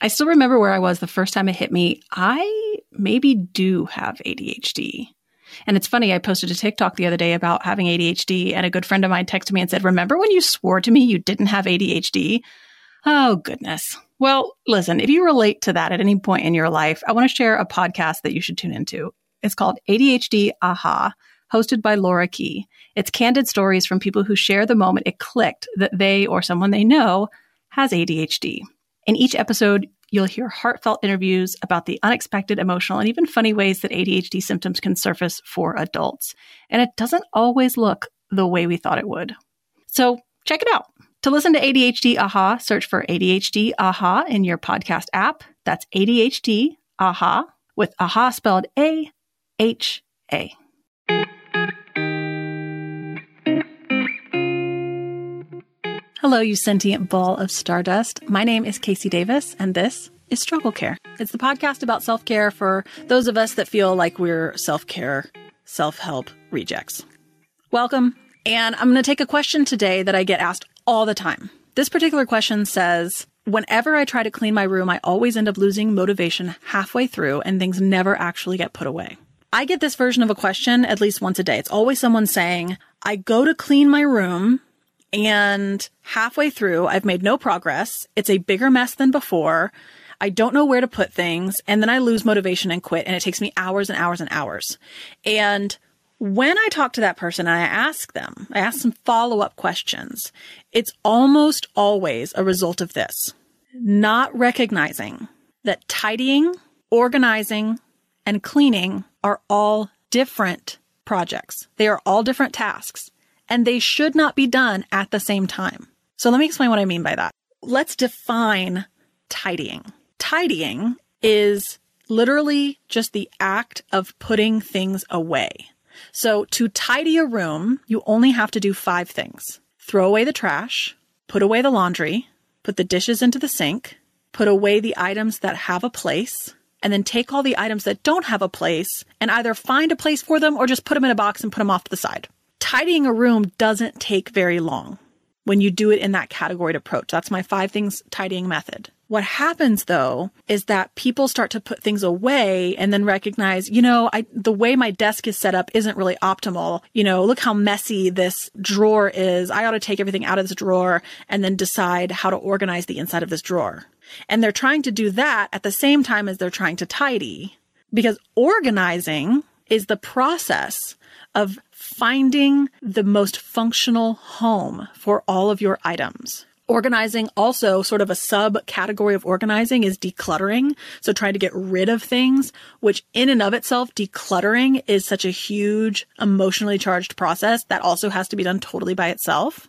I still remember where I was the first time it hit me. I maybe do have ADHD. And it's funny, I posted a TikTok the other day about having ADHD, and a good friend of mine texted me and said, Remember when you swore to me you didn't have ADHD? Oh, goodness. Well, listen, if you relate to that at any point in your life, I want to share a podcast that you should tune into. It's called ADHD Aha, hosted by Laura Key. It's candid stories from people who share the moment it clicked that they or someone they know has ADHD. In each episode, you'll hear heartfelt interviews about the unexpected, emotional, and even funny ways that ADHD symptoms can surface for adults. And it doesn't always look the way we thought it would. So check it out. To listen to ADHD Aha, search for ADHD Aha in your podcast app. That's ADHD Aha with Aha spelled A H A. Hello, you sentient ball of stardust. My name is KC Davis, and this is Struggle Care. It's the podcast about self care for those of us that feel like we're self care, self help rejects. Welcome. And I'm going to take a question today that I get asked all the time. This particular question says, Whenever I try to clean my room, I always end up losing motivation halfway through and things never actually get put away. I get this version of a question at least once a day. It's always someone saying, I go to clean my room and halfway through, I've made no progress. It's a bigger mess than before. I don't know where to put things. And then I lose motivation and quit. And it takes me hours and hours and hours. And when I talk to that person and I ask them, I ask some follow up questions, it's almost always a result of this not recognizing that tidying, organizing, and cleaning are all different projects. They are all different tasks and they should not be done at the same time. So let me explain what I mean by that. Let's define tidying. Tidying is literally just the act of putting things away. So to tidy a room, you only have to do five things. Throw away the trash, put away the laundry, put the dishes into the sink, put away the items that have a place, and then take all the items that don't have a place and either find a place for them or just put them in a box and put them off to the side tidying a room doesn't take very long when you do it in that category approach. That's my five things tidying method. What happens though is that people start to put things away and then recognize, you know, I, the way my desk is set up isn't really optimal. You know, look how messy this drawer is. I ought to take everything out of this drawer and then decide how to organize the inside of this drawer. And they're trying to do that at the same time as they're trying to tidy because organizing is the process of finding the most functional home for all of your items. Organizing also sort of a subcategory of organizing is decluttering. So trying to get rid of things, which in and of itself, decluttering is such a huge emotionally charged process that also has to be done totally by itself.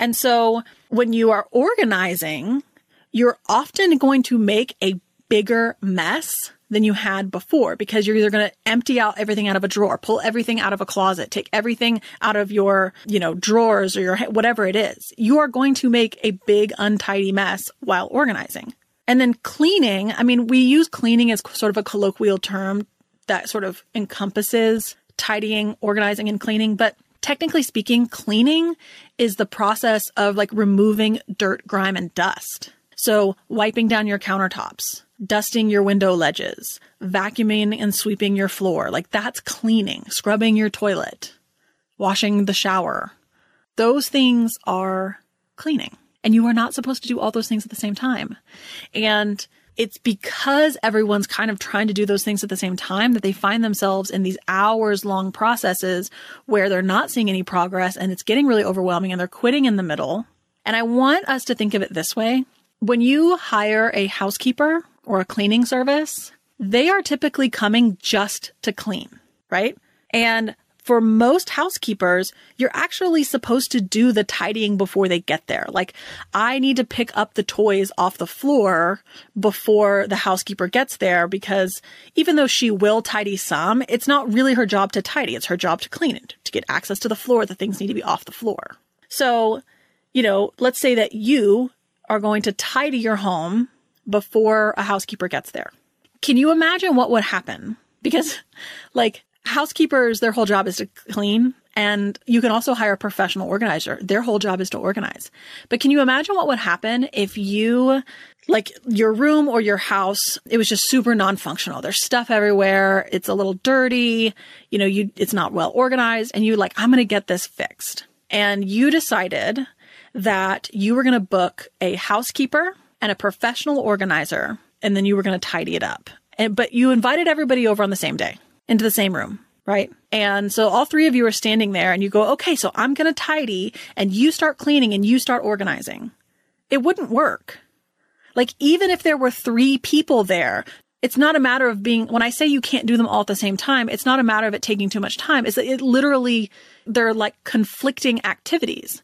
And so when you are organizing, you're often going to make a bigger mess than you had before because you're either going to empty out everything out of a drawer, pull everything out of a closet, take everything out of your, you know, drawers or your whatever it is. You are going to make a big untidy mess while organizing. And then cleaning, I mean, we use cleaning as sort of a colloquial term that sort of encompasses tidying, organizing, and cleaning. But technically speaking, cleaning is the process of like removing dirt, grime, and dust. So wiping down your countertops, dusting your window ledges, vacuuming and sweeping your floor. Like that's cleaning, scrubbing your toilet, washing the shower. Those things are cleaning. And you are not supposed to do all those things at the same time. And it's because everyone's kind of trying to do those things at the same time that they find themselves in these hours long processes where they're not seeing any progress and it's getting really overwhelming and they're quitting in the middle. And I want us to think of it this way. When you hire a housekeeper or a cleaning service, they are typically coming just to clean, right? And for most housekeepers, you're actually supposed to do the tidying before they get there. Like, I need to pick up the toys off the floor before the housekeeper gets there because even though she will tidy some, it's not really her job to tidy. It's her job to clean it, to get access to the floor. The things need to be off the floor. So, you know, let's say that you are going to tidy your home before a housekeeper gets there. Can you imagine what would happen? Because, like, housekeepers, their whole job is to clean. And you can also hire a professional organizer. Their whole job is to organize. But can you imagine what would happen if you, like your room or your house, it was just super non-functional. There's stuff everywhere. It's a little dirty. You know, you, it's not well organized and you like, I'm going to get this fixed. And you decided that you were going to book a housekeeper and a professional organizer and then you were going to tidy it up. And, but you invited everybody over on the same day into the same room right? And so all three of you are standing there and you go, okay, so I'm going to tidy and you start cleaning and you start organizing. It wouldn't work. Like even if there were three people there, it's not a matter of being, when I say you can't do them all at the same time, it's not a matter of it taking too much time. It's that it literally, they're like conflicting activities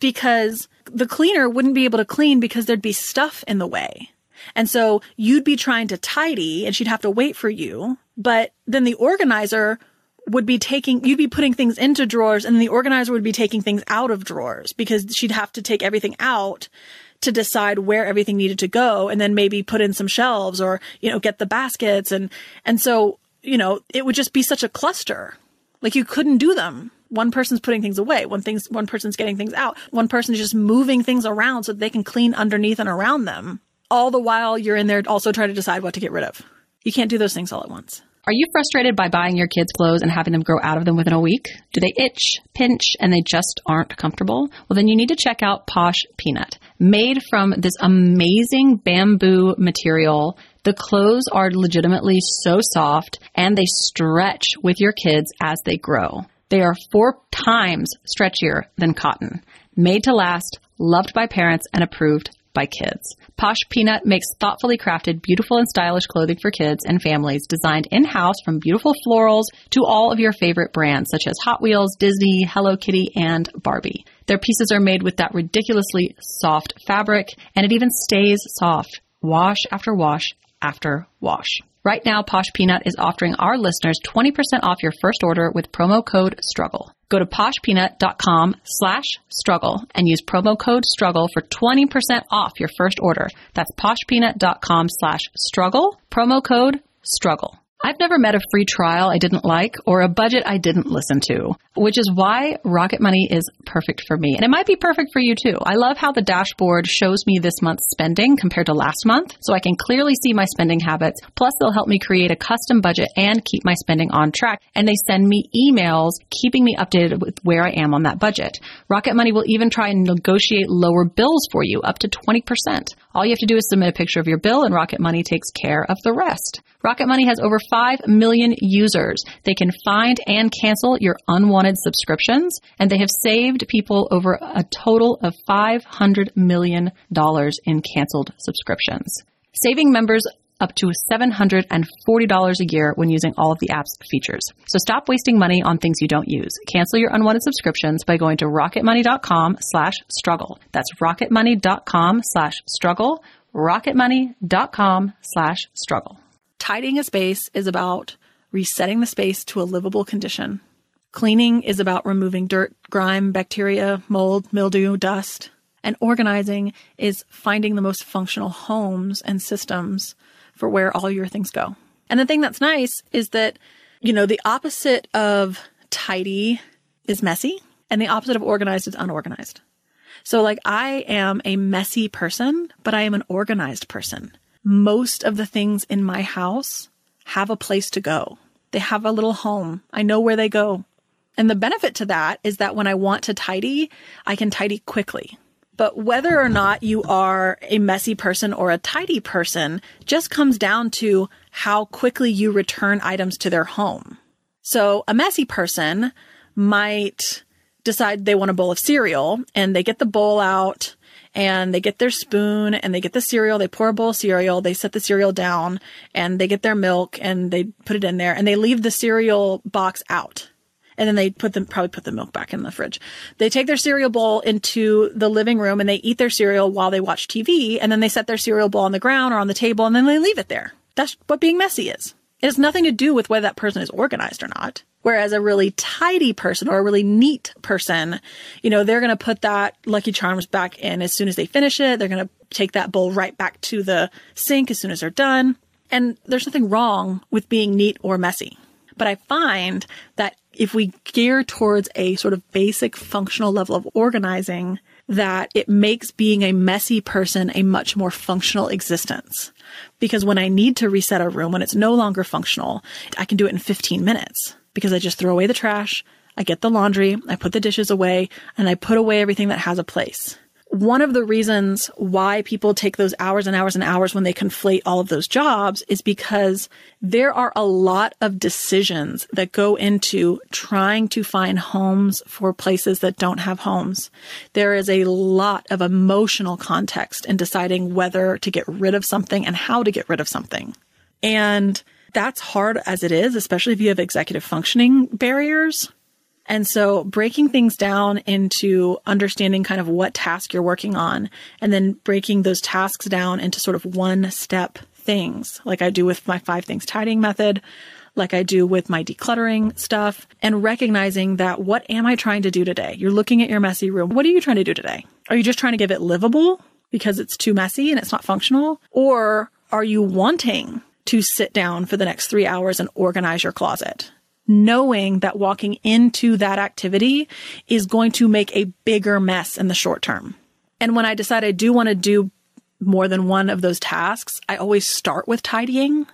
because the cleaner wouldn't be able to clean because there'd be stuff in the way. And so you'd be trying to tidy and she'd have to wait for you. But then the organizer would be taking, you'd be putting things into drawers and the organizer would be taking things out of drawers because she'd have to take everything out to decide where everything needed to go and then maybe put in some shelves or, you know, get the baskets. And, and so, you know, it would just be such a cluster. Like you couldn't do them. One person's putting things away. One thing's, one person's getting things out. One person's just moving things around so they can clean underneath and around them. All the while you're in there also trying to decide what to get rid of. You can't do those things all at once. Are you frustrated by buying your kids clothes and having them grow out of them within a week? Do they itch, pinch, and they just aren't comfortable? Well, then you need to check out Posh Peanut. Made from this amazing bamboo material, the clothes are legitimately so soft and they stretch with your kids as they grow. They are four times stretchier than cotton. Made to last, loved by parents, and approved by kids. Posh Peanut makes thoughtfully crafted, beautiful and stylish clothing for kids and families designed in-house from beautiful florals to all of your favorite brands such as Hot Wheels, Disney, Hello Kitty, and Barbie. Their pieces are made with that ridiculously soft fabric and it even stays soft wash after wash after wash. Right now, Posh Peanut is offering our listeners 20% off your first order with promo code STRUGGLE. Go to poshpeanut.com slash struggle and use promo code struggle for 20% off your first order. That's poshpeanut.com slash struggle, promo code struggle. I've never met a free trial I didn't like or a budget I didn't listen to, which is why Rocket Money is perfect for me. And it might be perfect for you too. I love how the dashboard shows me this month's spending compared to last month, so I can clearly see my spending habits. Plus, they'll help me create a custom budget and keep my spending on track. And they send me emails keeping me updated with where I am on that budget. Rocket Money will even try and negotiate lower bills for you, up to 20%. All you have to do is submit a picture of your bill and Rocket Money takes care of the rest. Rocket Money has over 5 million users. They can find and cancel your unwanted subscriptions, and they have saved people over a total of $500 million in canceled subscriptions. Saving members up to $740 a year when using all of the app's features. So stop wasting money on things you don't use. Cancel your unwanted subscriptions by going to rocketmoney.com slash struggle. That's rocketmoney.com slash struggle, rocketmoney.com slash struggle. Tidying a space is about resetting the space to a livable condition. Cleaning is about removing dirt, grime, bacteria, mold, mildew, dust. And organizing is finding the most functional homes and systems for where all your things go. And the thing that's nice is that, you know, the opposite of tidy is messy and the opposite of organized is unorganized. So like I am a messy person, but I am an organized person most of the things in my house have a place to go. They have a little home. I know where they go. And the benefit to that is that when I want to tidy, I can tidy quickly. But whether or not you are a messy person or a tidy person just comes down to how quickly you return items to their home. So a messy person might decide they want a bowl of cereal and they get the bowl out and they get their spoon and they get the cereal. They pour a bowl of cereal. They set the cereal down and they get their milk and they put it in there and they leave the cereal box out. And then they put them, probably put the milk back in the fridge. They take their cereal bowl into the living room and they eat their cereal while they watch TV. And then they set their cereal bowl on the ground or on the table and then they leave it there. That's what being messy is. It has nothing to do with whether that person is organized or not. Whereas a really tidy person or a really neat person, you know, they're going to put that Lucky Charms back in as soon as they finish it. They're going to take that bowl right back to the sink as soon as they're done. And there's nothing wrong with being neat or messy. But I find that if we gear towards a sort of basic functional level of organizing, that it makes being a messy person a much more functional existence. Because when I need to reset a room, when it's no longer functional, I can do it in 15 minutes because I just throw away the trash, I get the laundry, I put the dishes away, and I put away everything that has a place one of the reasons why people take those hours and hours and hours when they conflate all of those jobs is because there are a lot of decisions that go into trying to find homes for places that don't have homes. There is a lot of emotional context in deciding whether to get rid of something and how to get rid of something. And that's hard as it is, especially if you have executive functioning barriers. And so breaking things down into understanding kind of what task you're working on and then breaking those tasks down into sort of one step things, like I do with my five things tidying method, like I do with my decluttering stuff, and recognizing that what am I trying to do today? You're looking at your messy room. What are you trying to do today? Are you just trying to give it livable because it's too messy and it's not functional? Or are you wanting to sit down for the next three hours and organize your closet? knowing that walking into that activity is going to make a bigger mess in the short term. And when I decide I do want to do more than one of those tasks, I always start with tidying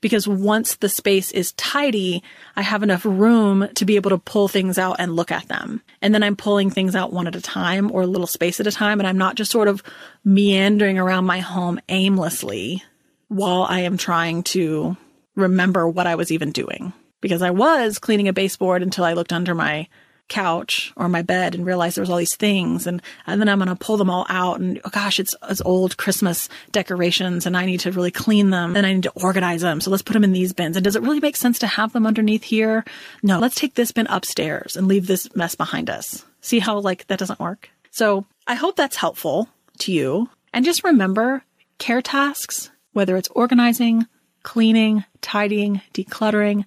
because once the space is tidy, I have enough room to be able to pull things out and look at them. And then I'm pulling things out one at a time or a little space at a time. And I'm not just sort of meandering around my home aimlessly while I am trying to remember what I was even doing because I was cleaning a baseboard until I looked under my couch or my bed and realized there was all these things and, and then I'm going to pull them all out and oh gosh, it's, it's old Christmas decorations and I need to really clean them and I need to organize them. So let's put them in these bins. And does it really make sense to have them underneath here? No, let's take this bin upstairs and leave this mess behind us. See how like that doesn't work? So I hope that's helpful to you. And just remember care tasks, whether it's organizing, cleaning, tidying, decluttering,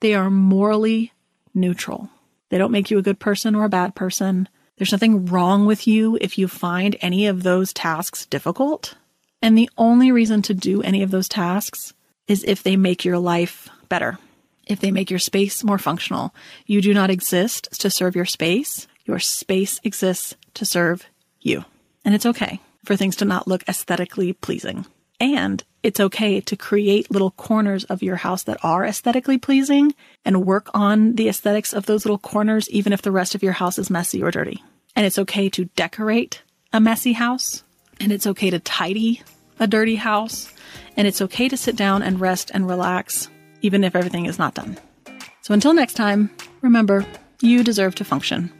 they are morally neutral. They don't make you a good person or a bad person. There's nothing wrong with you if you find any of those tasks difficult. And the only reason to do any of those tasks is if they make your life better, if they make your space more functional. You do not exist to serve your space. Your space exists to serve you. And it's okay for things to not look aesthetically pleasing. And it's okay to create little corners of your house that are aesthetically pleasing and work on the aesthetics of those little corners, even if the rest of your house is messy or dirty. And it's okay to decorate a messy house. And it's okay to tidy a dirty house. And it's okay to sit down and rest and relax, even if everything is not done. So until next time, remember, you deserve to function.